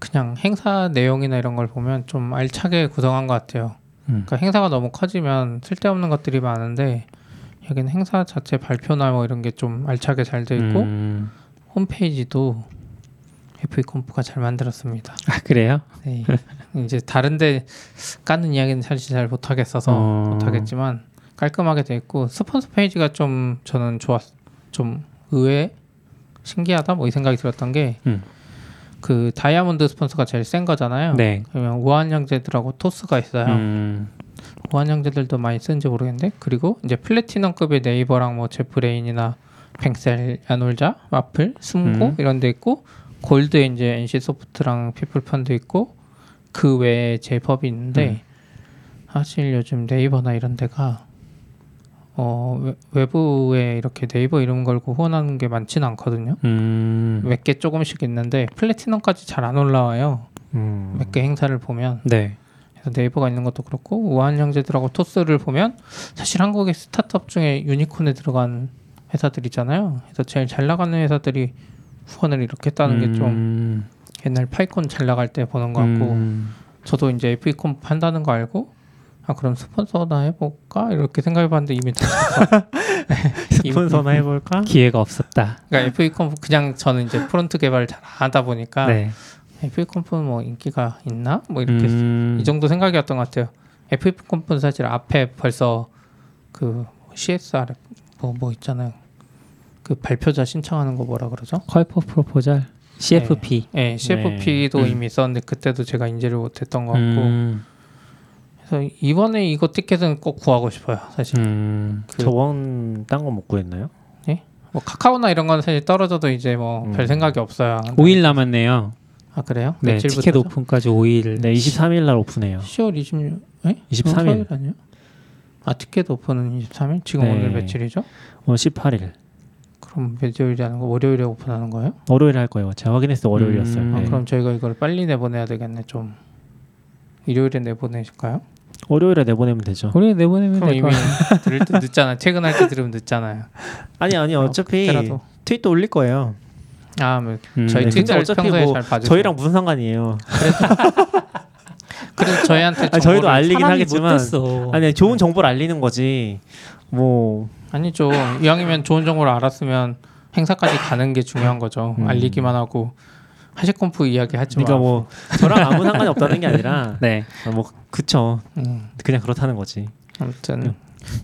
그냥 행사 내용이나 이런 걸 보면 좀 알차게 구성한 것 같아요. 음, 그러니까 행사가 너무 커지면 쓸데없는 것들이 많은데 여기는 행사 자체 발표나 뭐 이런 게 좀 알차게 잘 돼 있고 음, 홈페이지도 FE 컴프가 잘 만들었습니다. 아 그래요? 네. 이제 다른데 까는 이야기는 사실 잘 못하겠어서 어. 못하겠지만 깔끔하게 돼 있고 스폰서 페이지가 좀 저는 좋았 좀 의외 신기하다 뭐 이 생각이 들었던 게 음. 그 다이아몬드 스폰서가 제일 센 거잖아요. 네. 그러면 우한양제들하고 토스가 있어요. 음. 우한양제들도 많이 쓰는지 모르겠는데 그리고 이제 플래티넘급의 네이버랑 뭐 제프레인이나 뱅셀, 야놀자, 마플, 숨고 음. 이런 데 있고 gold에 이제 NCSOFT랑 피플펀드 있고 그 외에 제법이 있는데 음. 사실 요즘 네이버나 이런 데가 어 외- 외부에 이렇게 네이버 이름 걸고 후원하는 게 많지는 않거든요. 음. 몇개 조금씩 있는데 platinum까지 잘 안 올라와요. 음. 몇개 행사를 보면 네. 그래서 네이버가 있는 것도 그렇고 우아한 형제들하고 토스를 보면 사실 한국의 스타트업 중에 유니콘에 들어간 회사들이잖아요. 그래서 제일 잘 나가는 회사들이 후원을 이렇게 했다는 게좀 음. 옛날 PyCon 잘 나갈 때 보는 것 같고 음. 저도 이제 FEConf 한다는 거 알고 아 그럼 스폰서나 해볼까 이렇게 생각해봤는데 이미 다 스폰서나 해볼까? 기회가 없었다. 그러니까 FEConf 그냥 저는 이제 front 개발을 잘안 하다 보니까 네. FEConf는 뭐 인기가 있나 뭐 이렇게 음. 이 정도 생각이었던 것 같아요. FEConf는 사실 앞에 벌써 그 CSR 뭐, 뭐 있잖아요. 그 발표자 신청하는 거 뭐라 그러죠? 컬퍼 프로포절 CFP. 예, CFP도 음. 이미 있었는데 그때도 제가 인지를 못했던 것 같고 음. 그래서 이번에 이거 티켓은 꼭 구하고 싶어요. 사실 음. 그 저번 딴 거 못 구했나요? 뭐 카카오나 이런 건 사실 떨어져도 이제 뭐별 음. 생각이 없어요. 5일 남았네요. 아 그래요? 네? 티켓 오픈까지 5일. 네, 23일 날 오픈해요. 10월 26일? 에? 23일. 아니요? 아 티켓 오픈은 23일? 지금 네. 오늘 며칠이죠? 오늘 18일. 그럼 몇요일이라는 거 월요일에 오픈하는 거예요? 월요일 할 거예요. 제가 확인했을 때 월요일이었어요. 음. 아, 네. 그럼 저희가 이걸 빨리 내보내야 되겠네 좀 일요일에 내보내실까요? 월요일에 내보내면 되죠. 우리 내보내면 그럼 이미 들을 때 늦잖아 퇴근할 때 들으면 늦잖아요 아니 아니 어차피 그때라도 트윗도 올릴 거예요. 아 뭐, 음. 저희 네, 트윗을 근데 어차피 평소에 뭐잘 봐주세요 저희랑 무슨 상관이에요? 그래서 저희한테 아니, 저희도 알리긴 하겠지만. 아니 좋은 정보를 알리는 거지. 뭐 아니죠 이왕이면 좋은 정보를 알았으면 행사까지 가는 게 중요한 거죠 음. 알리기만 하고 HashiConf 이야기 하지 마 그러니까 뭐 저랑 아무 상관이 없다는 게 아니라 네. 아, 뭐 그쵸. 음, 그냥 그렇다는 거지. 아무튼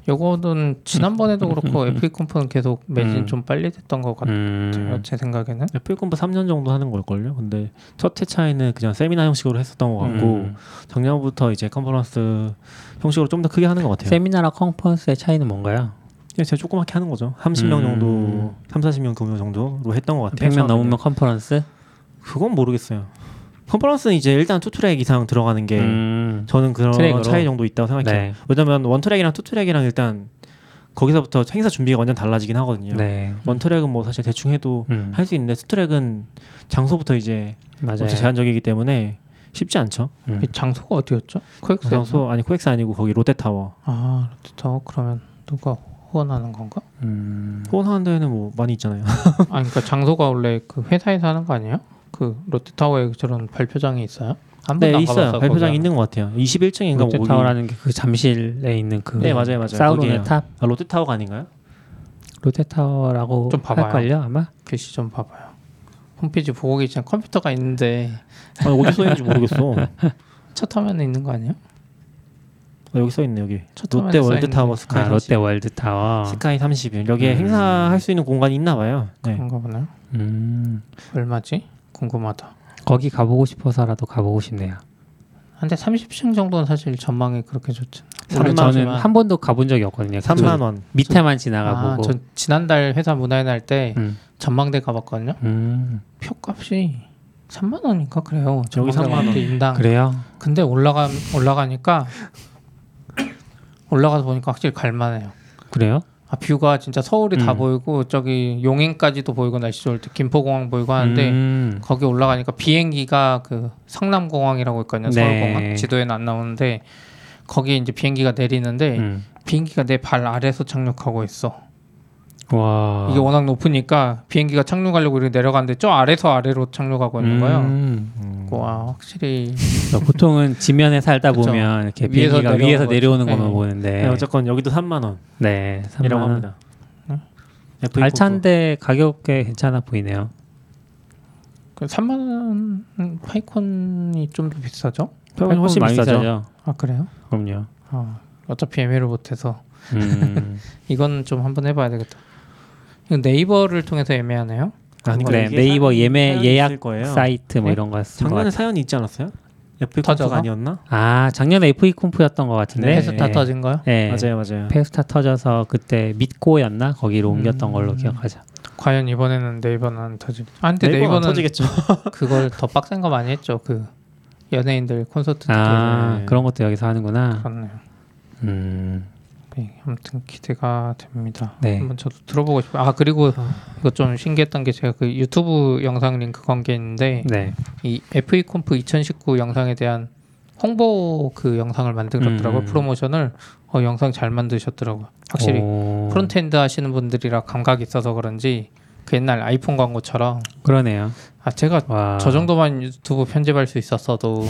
요거는 지난번에도 그렇고 FEConf는 계속 매진 음. 좀 빨리 됐던 것 같아요 음. 제 생각에는 FEConf 3년 정도 하는 걸걸요. 근데 첫 회차에는 그냥 세미나 형식으로 했었던 것 같고 음. 작년부터 이제 컨퍼런스 형식으로 좀 더 크게 하는 것 같아요. 세미나랑 컨퍼런스의 차이는 뭔가요? 그냥 제가 조그맣게 하는 거죠. 30명 음. 정도, 3, 40명 규모 정도로 했던 것 같아요. 100명 처음에는. 넘으면 컨퍼런스? 그건 모르겠어요. 컨퍼런스는 이제 일단 투 트랙 이상 들어가는 게 음. 저는 그런 트랙으로? 차이 정도 있다고 생각해요. 네. 왜냐면 원 트랙이랑 투 트랙이랑 일단 거기서부터 행사 준비가 완전 달라지긴 하거든요. 네. 원 트랙은 뭐 사실 대충 해도 음. 할수 있는데 투 트랙은 장소부터 이제 맞아요. 제한적이기 때문에 쉽지 않죠. 음. 이 장소가 어디였죠? 코엑스 장소 아니 코엑스 아니고 거기 롯데 타워 아 롯데 타워 그러면 누가 후원하는 건가? 음. 후원하는 데는 뭐 많이 있잖아요. 아 그러니까 장소가 원래 그 회사에서 하는 거 아니에요? 그 롯데타워에 저런 발표장이 있어요? 한 번도 네 안 있어요. 가봤어, 발표장 거기. 있는 것 같아요. 21층인가 롯데타워라는 게 그 잠실에 있는 그 네 맞아요 맞아요. 사우론의. 탑 아, 롯데타워가 아닌가요? 롯데타워라고 좀 봐봐요. 할걸요 아마? 글씨 좀 봐봐요. 홈페이지 보고 계시면 컴퓨터가 있는데 아니, 어디 써 있는지 모르겠어. 첫 화면에 있는 거 아니에요? 아, 여기 써 있네 여기. 첫 롯데 화면에 월드타워 써 스카이 아, 롯데 월드타워. 스카이 30일 여기에 음. 행사할 수 있는 공간이 있나 봐요. 네. 그런가 보네요. 음. 얼마지? 궁금하다. 거기 가보고 싶어서라도 가보고 싶네요. 한데 30층 정도는 사실 전망이 그렇게 좋지. 저는 한 번도 가본 적이 없거든요. 3만 원. 밑에만 아, 지나가보고. 전 지난달 회사 문화의 할때 음. 전망대 가봤거든요. 음. 표값이 3만 원인가 그래요. 여기 3만 원. 인당. 그래요? 근데 올라가 올라가니까 올라가서 보니까 확실히 갈만해요. 그래요? 아, 뷰가 진짜 서울이 다 음. 보이고 저기 용인까지도 보이고 날씨 좋을 때 김포공항 보이고 하는데 음. 거기 올라가니까 비행기가 그 성남공항이라고 있거든요. 네. 서울공항 지도에는 안 나오는데 거기 이제 비행기가 내리는데 음. 비행기가 내 발 아래서 착륙하고 있어. 와. 이게 워낙 높으니까 비행기가 착륙하려고 이렇게 내려가는데 저 아래서 아래로 착륙하고 있는 거예요. 음. 음. 와 확실히 그러니까 보통은 지면에 살다 그쵸. 보면 이렇게 위에서 비행기가 내려오는 위에서 거죠. 내려오는 네. 것만 보는데 네, 어쨌건 여기도 3만 원이라고 네, 3만 원. 합니다. 네. FA 알찬데 가격 꽤 괜찮아 보이네요. 그 3만 원 파이콘이 좀 더 비싸죠? 표현이 훨씬 많이 비싸죠. 비싸죠. 아 그래요? 그럼요. 아, 어차피 예매를 못해서 음. 이건 좀 한번 해봐야 되겠다. 네이버를 통해서 예매하네요. 아니, 그래 이게 네이버 예매 예약. 사이트 뭐 네? 이런 거 작년에. 사연이 있지 않았어요? FA 터져서? 콘프가 아니었나? 아 작년에 FA 콤프였던 것 같은데. 네, 페스타 예. 터진 거요? 예. 맞아요, 맞아요. 페스타 터져서 그때 믿고였나 거기로 옮겼던 음. 걸로 기억하죠. 과연 이번에는 네이버는 안 터지? 아 근데 네이버는 안 네이버는 터지겠죠. 그걸 더 빡센 거 많이 했죠. 그 연예인들 콘서트 아 네. 그런 것도 여기서 하는구나. 그렇네요. 음. 네, 아무튼 기대가 됩니다. 네. 한번 저도 들어보고 싶어요. 아 그리고 이거 좀 신기했던 게 제가 그 유튜브 영상 링크 건게 있는데 네. 이 FEConf 2019 영상에 대한 홍보 그 영상을 만들었더라고요. 음. 프로모션을 어, 영상 잘 만드셨더라고요. 확실히 오, frontend 하시는 분들이라 감각이 있어서 그런지 그 옛날 아이폰 광고처럼 그러네요. 아 제가 와. 저 정도만 유튜브 편집할 수 있었어도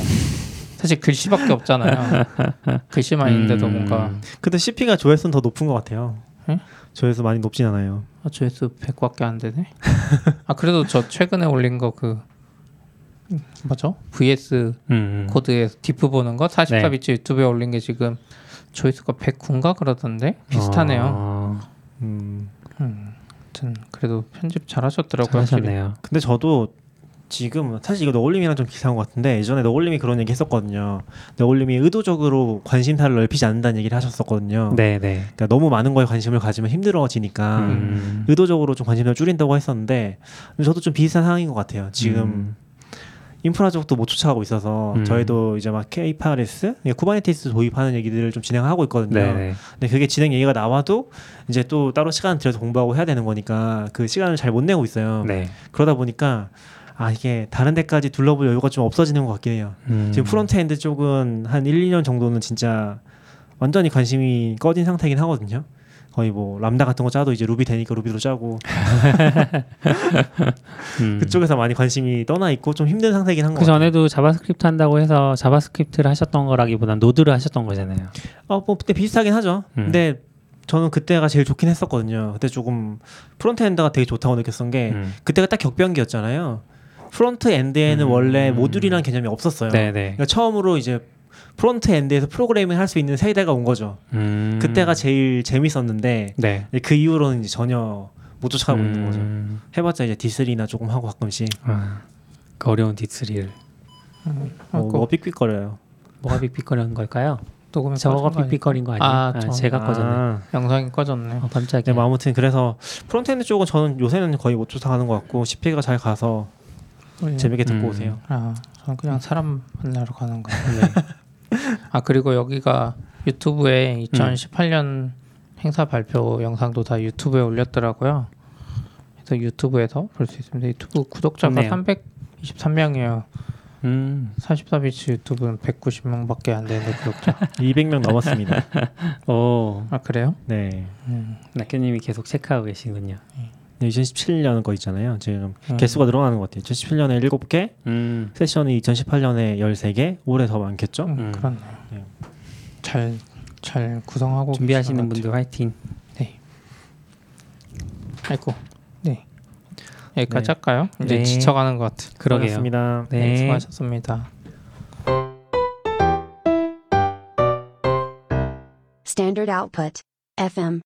사실 글씨밖에 없잖아요. 글씨만 있는데도 음. 뭔가 근데 seapy가 조회수는 더 높은 것 같아요. 응? 조회수 많이 높진 않아요. 아, 조회수 100밖에 안 되네. 아 그래도 저 최근에 올린 거그 뭐죠? VS 음, 음. Code에서 diff 보는 거 44bits 유튜브에 올린 게 지금 조회수가 109인가 그러던데 비슷하네요. 어, 음. 음, 아무튼 그래도 편집 잘하셨더라고요. 잘하셨네요. 근데 저도 지금 사실 이거 너굴님이랑 좀 비슷한 것 같은데 예전에 너굴님이 그런 얘기 했었거든요. 너굴님이 의도적으로 관심사를 넓히지 않는다는 얘기를 하셨었거든요. 네, 네. 그러니까 너무 많은 거에 관심을 가지면 힘들어지니까 음. 의도적으로 좀 관심을 줄인다고 했었는데 저도 좀 비슷한 상황인 것 같아요. 지금 음. 인프라 쪽도 못 쫓아가고 있어서 음. 저희도 이제 막 K8s, Kubernetes 도입하는 얘기들을 좀 진행하고 있거든요. 네, 네. 근데 그게 진행 얘기가 나와도 이제 또 따로 시간 들여서 공부하고 해야 되는 거니까 그 시간을 잘 못 내고 있어요. 네. 그러다 보니까 아 이게 다른 데까지 둘러볼 여유가 좀 없어지는 것 같긴 해요. 음. 지금 frontend 쪽은 한 1, 2년 정도는 진짜 완전히 관심이 꺼진 상태긴 하거든요. 거의 뭐 람다 같은 거 짜도 이제 루비 되니까 Ruby로 짜고 음. 그쪽에서 많이 관심이 떠나 있고 좀 힘든 상태긴 한것그 같아요. 전에도 JavaScript 한다고 해서 JavaScript를 하셨던 거라기보단 Node를 하셨던 거잖아요. 어, 뭐 그때 비슷하긴 하죠. 음. 근데 저는 그때가 제일 좋긴 했었거든요. 그때 조금 frontend가 되게 좋다고 느꼈던 게 음. 그때가 딱 격변기였잖아요. frontend에는 음. 원래 모듈이라는 개념이 없었어요. 네, 네. 그러니까 처음으로 이제 frontend에서 프로그래밍 할 수 있는 세대가 온 거죠. 음. 그때가 제일 재밌었는데 네. 그 이후로는 이제 전혀 못 쫓아가고 있는 거죠. 음. 해봤자 이제 D3나 조금 하고 가끔씩 아, 그 어려운 D3를 음, 뭐, 그거 뭐 삑삑거려요. 뭐가 삑삑거리는 걸까요? 녹음이 저거가 꺼진 거 아니에요? 삑삑거린 거 아니에요? 아, 아, 저- 제가 꺼졌네. 아, 영상이 꺼졌네. 어, 깜짝이야. 네, 뭐 아무튼 그래서 frontend 쪽은 저는 요새는 거의 못 쫓아가는 것 같고 seapy가 잘 가서 재밌게 듣고 음. 오세요. 아, 저는 그냥 사람 만나러 가는 거. 네. 아 그리고 여기가 유튜브에 2018년 음. 행사 발표 영상도 다 유튜브에 올렸더라고요. 그래서 유튜브에서 볼 수 있습니다. 유튜브 구독자가 좋네요. 323명이에요. 음. 44비치 유튜브는 190명밖에 안 되는데 구독자. 200명 넘었습니다. 오, 아 그래요? 네. 음. 낙교님이 계속 체크하고 계시군요. 2017년 거 있잖아요. 지금 음. 개수가 늘어나는 것 같아요. 2017년에 7개, 음. 세션이 2018년에 13개, 올해 더 많겠죠? 음, 음. 그렇네요. 네. 잘, 잘 구성하고 준비하시는 분들 화이팅. 같아요. 아이고, 네. 여기까지 네. 할까요? 이제 네. 지쳐가는 것 같아. 그러게요. 수고하셨습니다. 네, 네. 수고하셨습니다. Standard output. FM.